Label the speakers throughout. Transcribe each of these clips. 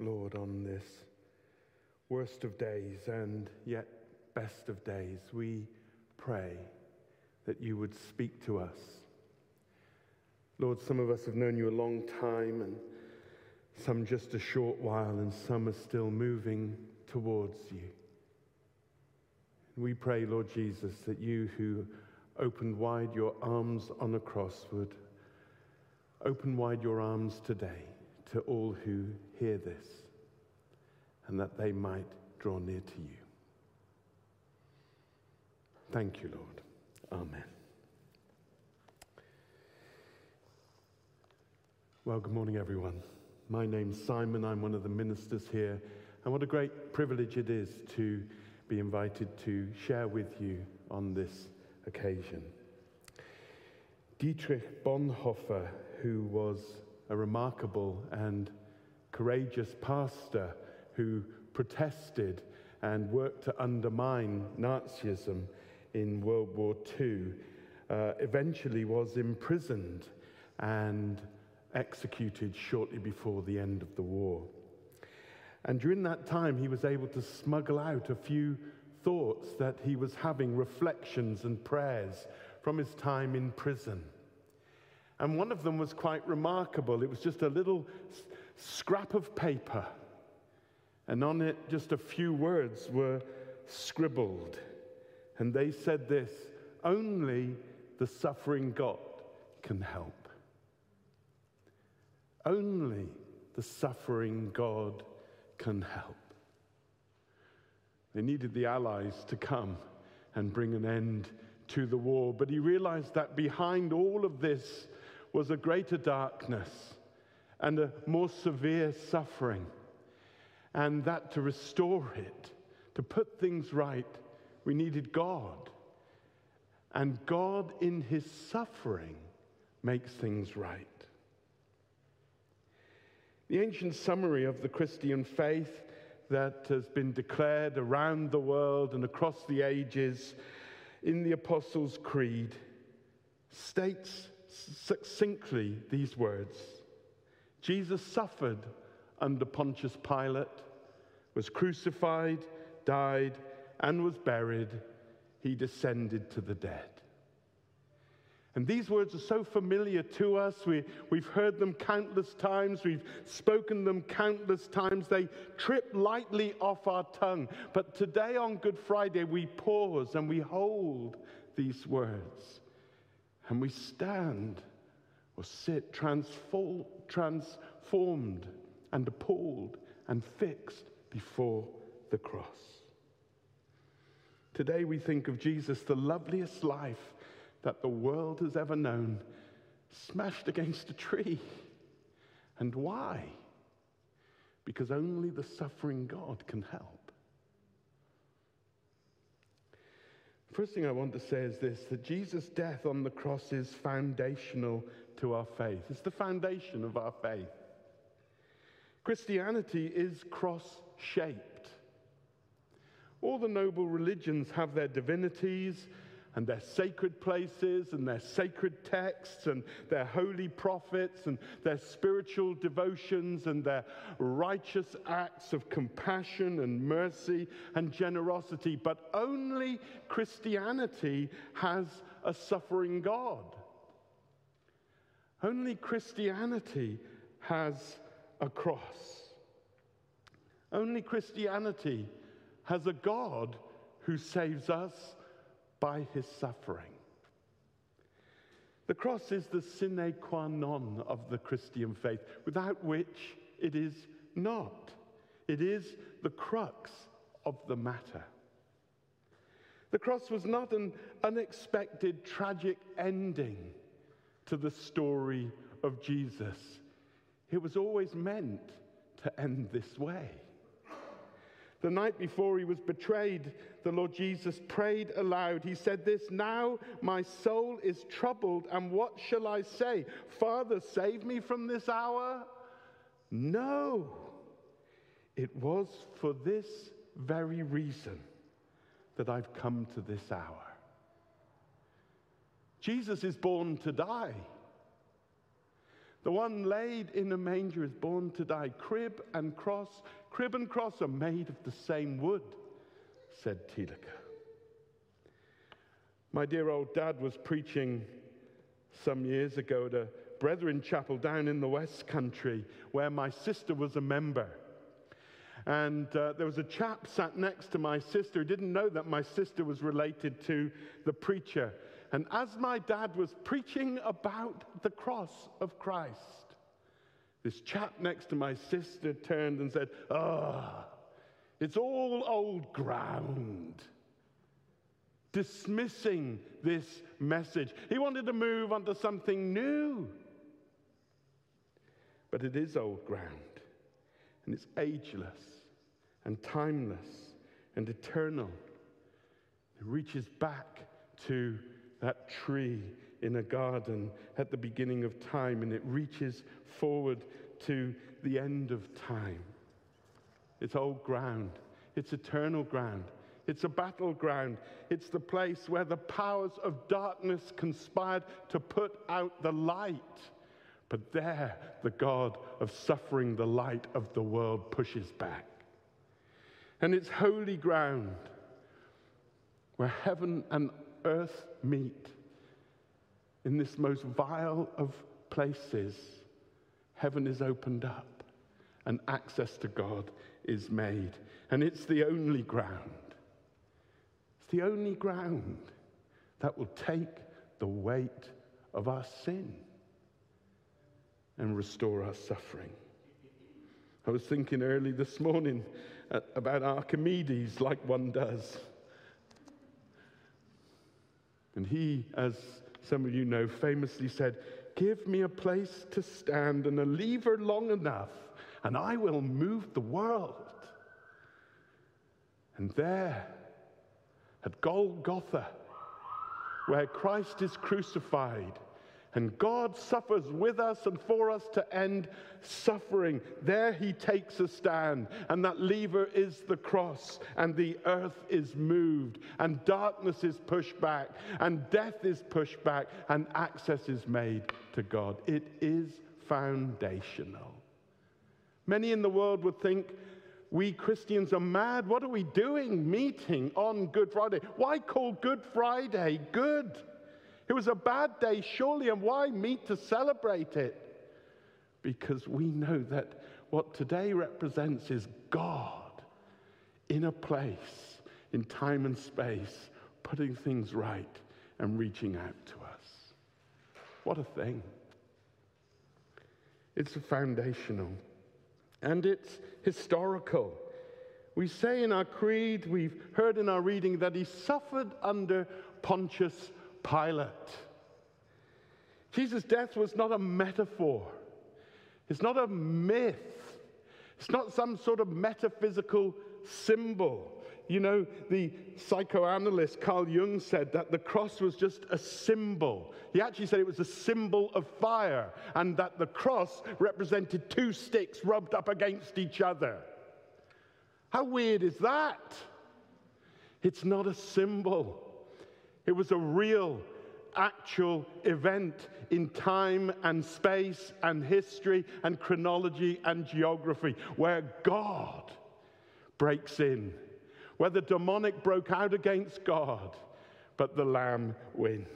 Speaker 1: Lord, on this worst of days and yet best of days, we pray that you would speak to us. Lord, some of us have known you a long time and some just a short while, and some are still moving towards you. We pray, Lord Jesus, that you who opened wide your arms on a cross would open wide your arms today to all who hear this, and that they might draw near to you. Thank you, Lord. Amen. Well, good morning, everyone. My name's Simon. I'm one of the ministers here. And what a great privilege it is to be invited to share with you on this occasion. Dietrich Bonhoeffer, who was a remarkable and courageous pastor who protested and worked to undermine Nazism in World War II, uh, eventually was imprisoned and executed shortly before the end of the war. And during that time, he was able to smuggle out a few thoughts that he was having, reflections and prayers from his time in prison. And one of them was quite remarkable. It was just a little scrap of paper, and on it, just a few words were scribbled. And they said this only the suffering God can help. Only the suffering God can help. They needed the Allies to come and bring an end to the war. But he realized that behind all of this was a greater darkness and a more severe suffering. And that to restore it, to put things right, we needed God. And God, in his suffering, makes things right. The ancient summary of the Christian faith that has been declared around the world and across the ages in the Apostles' Creed states succinctly these words Jesus suffered under Pontius Pilate, was crucified, died, and was buried. He descended to the dead. And these words are so familiar to us. We, we've heard them countless times. We've spoken them countless times. They trip lightly off our tongue. But today on Good Friday, we pause and we hold these words. And we stand or sit transformed and appalled and fixed before the cross. Today we think of Jesus, the loveliest life that the world has ever known, smashed against a tree. And why? Because only the suffering God can help. First thing I want to say is this that Jesus' death on the cross is foundational to our faith. It's the foundation of our faith. Christianity is cross shaped. All the noble religions have their divinities and their sacred places and their sacred texts and their holy prophets and their spiritual devotions and their righteous acts of compassion and mercy and generosity. But only Christianity has a suffering God. Only Christianity has a cross. Only Christianity has a God who saves us by his suffering. The cross is the sine qua non of the Christian faith, without which it is not. It is the crux of the matter. The cross was not an unexpected, tragic ending to the story of Jesus. It was always meant to end this way. The night before he was betrayed, the Lord Jesus prayed aloud. He said, This now my soul is troubled, and what shall I say? Father, save me from this hour? No. It was for this very reason that I've come to this hour. Jesus is born to die. The one laid in a manger is born to die. Crib and cross, crib and cross are made of the same wood, said Thielicke. My dear old dad was preaching some years ago at a Brethren Chapel down in the West Country where my sister was a member. And uh, there was a chap sat next to my sister who didn't know that my sister was related to the preacher. And as my dad was preaching about the cross of Christ, this chap next to my sister turned and said, Ah, it's all old ground. Dismissing this message. He wanted to move on to something new. But it is old ground, and it's ageless, and timeless, and eternal. It reaches back to that tree in a garden at the beginning of time, and it reaches forward to the end of time. It's old ground, it's eternal ground. It's a battleground. It's the place where the powers of darkness conspired to put out the light. But there, the God of suffering, the light of the world, pushes back. And it's holy ground where heaven and earth meet in this most vile of places, heaven is opened up and access to God is made. And it's the only ground. It's the only ground that will take the weight of our sin and restore our suffering. I was thinking early this morning about Archimedes, like one does. And he, as some of you know, famously said, Give me a place to stand and a lever long enough, and I will move the world. And there, at Golgotha, where Christ is crucified, and God suffers with us and for us to end suffering. There he takes a stand, and that lever is the cross, and the earth is moved, and darkness is pushed back, and death is pushed back, and access is made to God. It is foundational. Many in the world would think, we Christians are mad. What are we doing meeting on Good Friday? Why call Good Friday good? It was a bad day, surely, and why meet to celebrate it? Because we know that what today represents is God in a place, in time and space, putting things right and reaching out to us. What a thing! It's foundational and it's historical. We say in our creed, we've heard in our reading that he suffered under Pontius Pilate. Jesus' death was not a metaphor, it's not a myth, it's not some sort of metaphysical symbol. You know, the psychoanalyst Carl Jung said that the cross was just a symbol. He actually said it was a symbol of fire, and that the cross represented two sticks rubbed up against each other. How weird is that? It's not a symbol. It was a real, actual event in time and space and history and chronology and geography where God breaks in, where the demonic broke out against God, but the Lamb wins.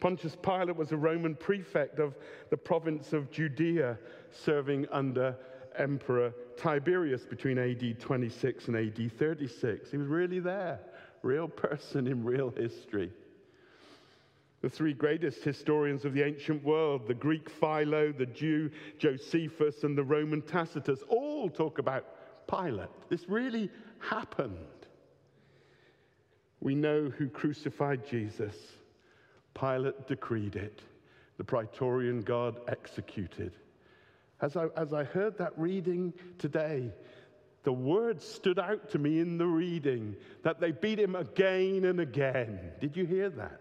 Speaker 1: Pontius Pilate was a Roman prefect of the province of Judea, serving under Emperor Tiberius between AD 26 and AD 36. He was really there real person in real history. The three greatest historians of the ancient world, the Greek Philo, the Jew Josephus, and the Roman Tacitus, all talk about Pilate. This really happened. We know who crucified Jesus. Pilate decreed it. The Praetorian Guard executed. As I, as I heard that reading today, the words stood out to me in the reading that they beat him again and again. Did you hear that?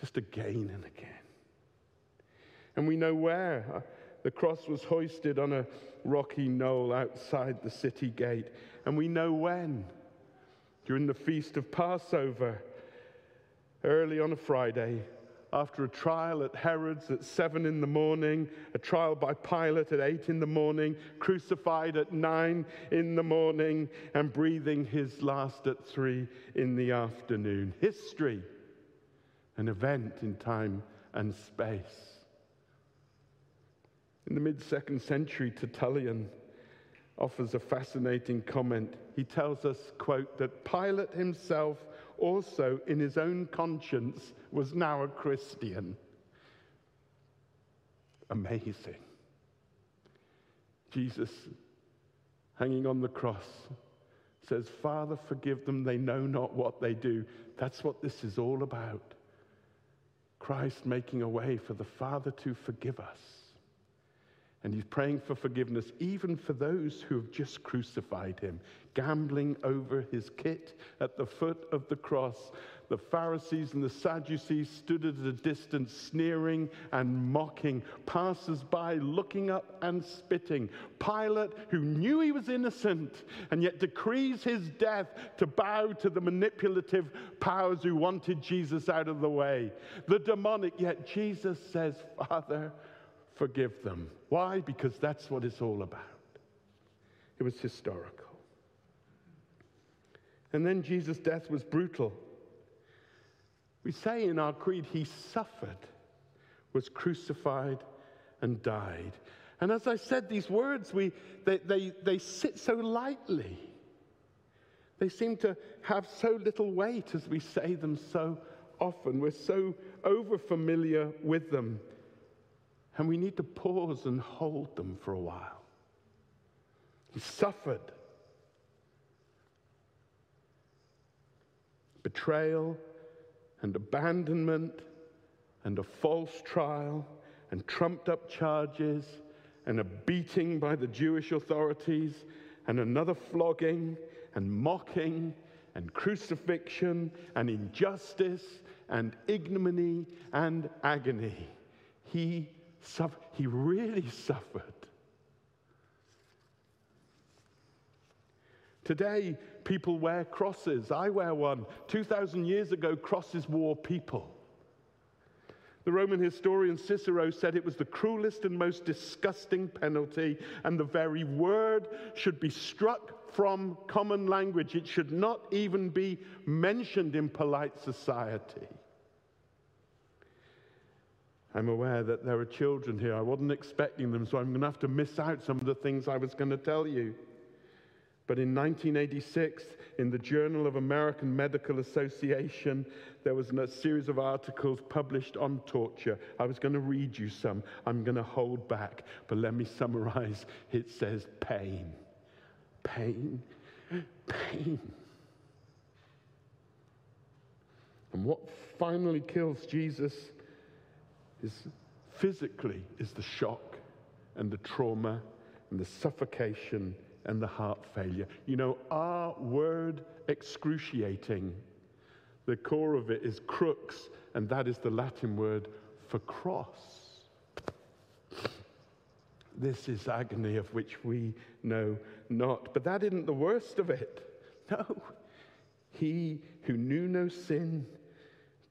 Speaker 1: Just again and again. And we know where. Uh, the cross was hoisted on a rocky knoll outside the city gate. And we know when. During the feast of Passover, early on a Friday, after a trial at Herod's at seven in the morning, a trial by Pilate at eight in the morning, crucified at nine in the morning, and breathing his last at three in the afternoon. History, an event in time and space. In the mid second century, Tertullian offers a fascinating comment. He tells us, quote, that Pilate himself also in his own conscience was now a Christian. Amazing. Jesus, hanging on the cross, says, Father, forgive them, they know not what they do. That's what this is all about. Christ making a way for the Father to forgive us. And he's praying for forgiveness, even for those who have just crucified him, gambling over his kit at the foot of the cross. The Pharisees and the Sadducees stood at a distance, sneering and mocking, passers by looking up and spitting. Pilate, who knew he was innocent and yet decrees his death to bow to the manipulative powers who wanted Jesus out of the way. The demonic, yet Jesus says, Father, forgive them. Why? Because that's what it's all about. It was historical. And then Jesus' death was brutal. We say in our creed, he suffered, was crucified, and died. And as I said, these words, we, they, they, they sit so lightly. They seem to have so little weight as we say them so often. We're so overfamiliar with them. And we need to pause and hold them for a while. He suffered betrayal and abandonment and a false trial and trumped up charges and a beating by the Jewish authorities and another flogging and mocking and crucifixion and injustice and ignominy and agony. He suffer, he really suffered. Today, people wear crosses. I wear one. 2,000 years ago, crosses wore people. The Roman historian Cicero said it was the cruelest and most disgusting penalty, and the very word should be struck from common language. It should not even be mentioned in polite society. I'm aware that there are children here. I wasn't expecting them, so I'm going to have to miss out some of the things I was going to tell you. But in 1986, in the Journal of American Medical Association, there was a series of articles published on torture. I was going to read you some. I'm going to hold back, but let me summarize. It says pain, pain, pain. And what finally kills Jesus is physically is the shock and the trauma and the suffocation and the heart failure. You know, our word excruciating, the core of it is crux, and that is the Latin word for cross. This is agony of which we know not. But that isn't the worst of it. No. He who knew no sin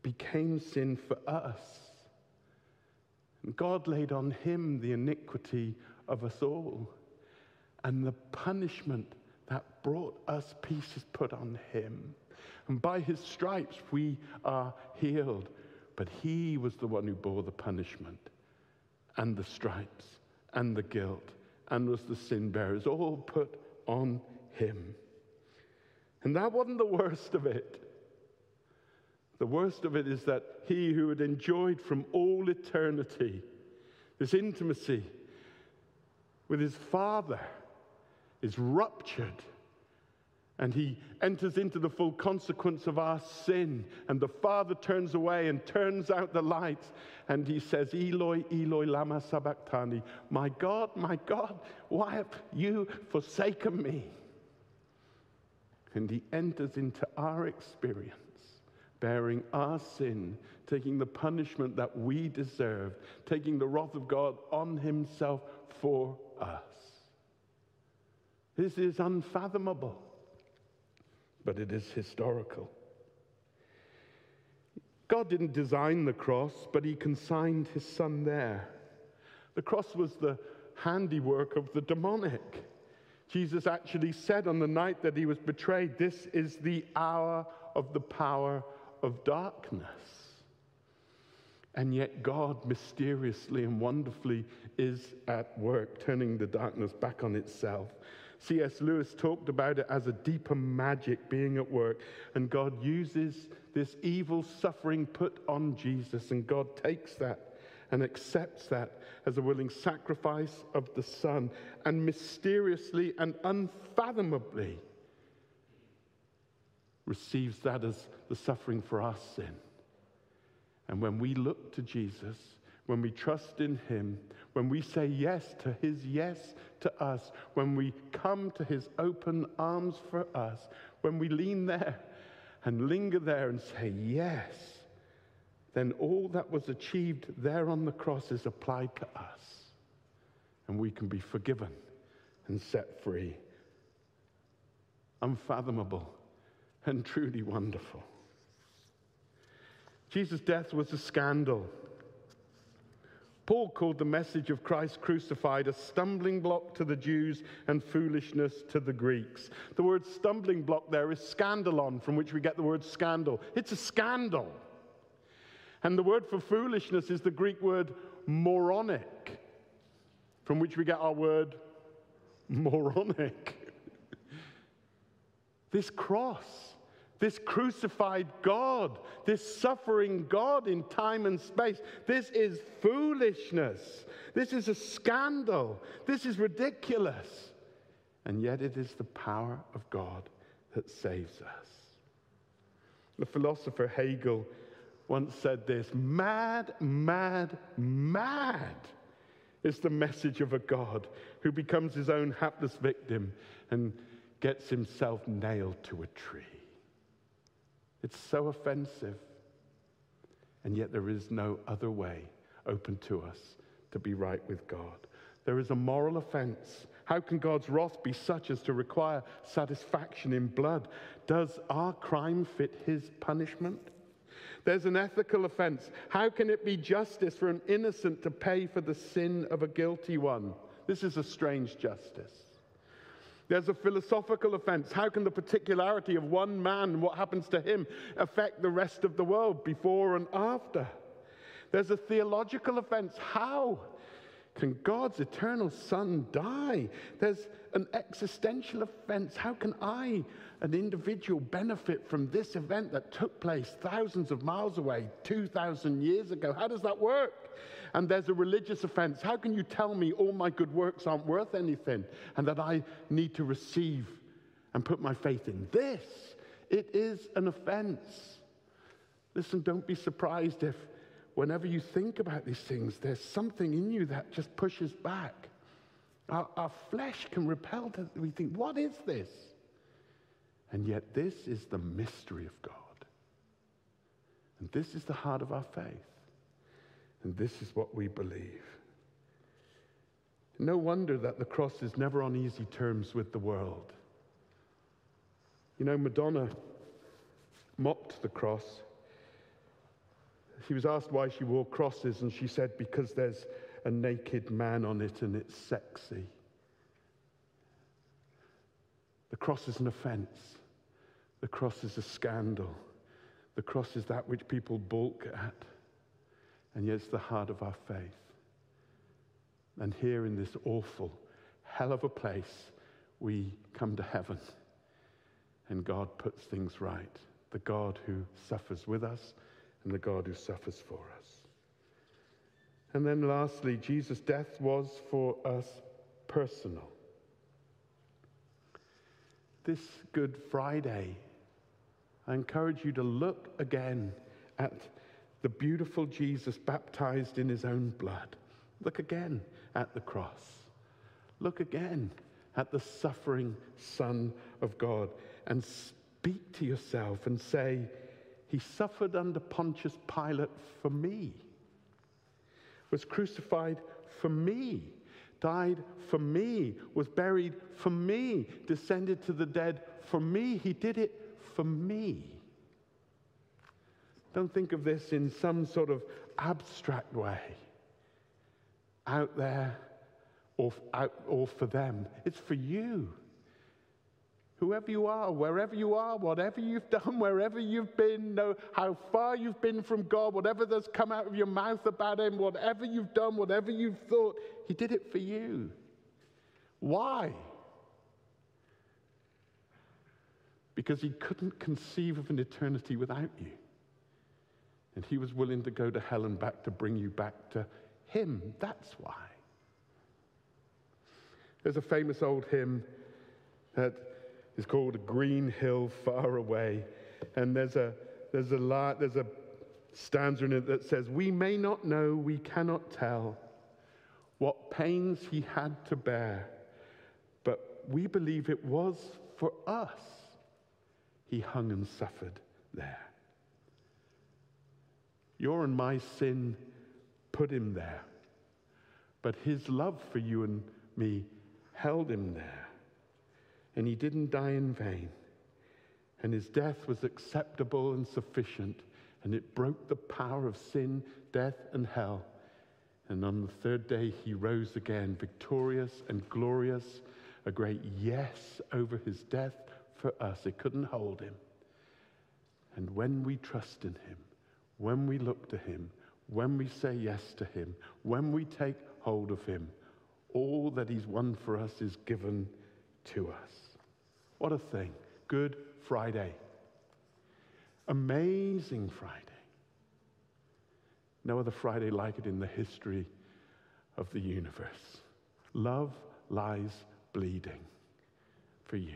Speaker 1: became sin for us God laid on him the iniquity of us all. And the punishment that brought us peace is put on him. And by his stripes we are healed. But he was the one who bore the punishment and the stripes and the guilt and was the sin bearers, all put on him. And that wasn't the worst of it. The worst of it is that he who had enjoyed from all eternity this intimacy with his Father is ruptured. And he enters into the full consequence of our sin. And the Father turns away and turns out the lights. And he says, Eloi, Eloi, Lama Sabachthani. My God, my God, why have you forsaken me? And he enters into our experience bearing our sin, taking the punishment that we deserve, taking the wrath of God on himself for us. This is unfathomable, but it is historical. God didn't design the cross, but He consigned His Son there. The cross was the handiwork of the demonic. Jesus actually said on the night that He was betrayed, This is the hour of the power of darkness. And yet, God mysteriously and wonderfully is at work, turning the darkness back on itself. C.S. Lewis talked about it as a deeper magic being at work, and God uses this evil suffering put on Jesus, and God takes that and accepts that as a willing sacrifice of the Son, and mysteriously and unfathomably receives that as the suffering for our sin. And when we look to Jesus, when we trust in Him, when we say yes to His yes to us, when we come to His open arms for us, when we lean there and linger there and say yes, then all that was achieved there on the cross is applied to us. And we can be forgiven and set free. Unfathomable and truly wonderful. Jesus' death was a scandal. Paul called the message of Christ crucified a stumbling block to the Jews and foolishness to the Greeks. The word stumbling block there is scandalon, from which we get the word scandal. It's a scandal. And the word for foolishness is the Greek word moronic, from which we get our word moronic. this cross this crucified God, this suffering God in time and space. This is foolishness. This is a scandal. This is ridiculous. And yet it is the power of God that saves us. The philosopher Hegel once said this mad, mad, mad is the message of a God who becomes his own hapless victim and gets himself nailed to a tree. It's so offensive. And yet there is no other way open to us to be right with God. There is a moral offense. How can God's wrath be such as to require satisfaction in blood? Does our crime fit his punishment? There's an ethical offense. How can it be justice for an innocent to pay for the sin of a guilty one? This is a strange justice. There's a philosophical offense. How can the particularity of one man, what happens to him, affect the rest of the world before and after? There's a theological offense. How can God's eternal Son die? There's an existential offense. How can I, an individual, benefit from this event that took place thousands of miles away, 2,000 years ago? How does that work? And there's a religious offense. How can you tell me all my good works aren't worth anything and that I need to receive and put my faith in this? It is an offense. Listen, don't be surprised if whenever you think about these things, there's something in you that just pushes back. Our, our flesh can repel we think, what is this? And yet, this is the mystery of God. And this is the heart of our faith. And this is what we believe. No wonder that the cross is never on easy terms with the world. You know, Madonna mocked the cross. She was asked why she wore crosses, and she said, Because there's a naked man on it and it's sexy. The cross is an offense, the cross is a scandal, the cross is that which people balk at. And yet it's the heart of our faith. And here in this awful hell of a place, we come to heaven. And God puts things right. The God who suffers with us and the God who suffers for us. And then lastly, Jesus' death was for us personal. This Good Friday, I encourage you to look again at the beautiful Jesus baptized in his own blood. Look again at the cross. Look again at the suffering Son of God and speak to yourself and say, He suffered under Pontius Pilate for me, was crucified for me, died for me, was buried for me, descended to the dead for me. He did it for me. Don't think of this in some sort of abstract way out there or, or for them. It's for you. Whoever you are, wherever you are, whatever you've done, wherever you've been, know how far you've been from God, whatever that's come out of your mouth about Him, whatever you've done, whatever you've thought, He did it for you. Why? Because He couldn't conceive of an eternity without you. And He was willing to go to hell and back to bring you back to Him. That's why. There's a famous old hymn that is called Green Hill Far Away. And there's a, there's a, lot, there's a stanza in it that says, We may not know, we cannot tell what pains he had to bear, but we believe it was for us he hung and suffered there. Your and my sin put him there, but his love for you and me held him there. And he didn't die in vain. And his death was acceptable and sufficient. And it broke the power of sin, death, and hell. And on the third day, he rose again, victorious and glorious, a great yes over his death for us. It couldn't hold him. And when we trust in him, when we look to him, when we say yes to him, when we take hold of him, all that he's won for us is given to us. What a thing. Good Friday. Amazing Friday. No other Friday like it in the history of the universe. Love lies bleeding for you.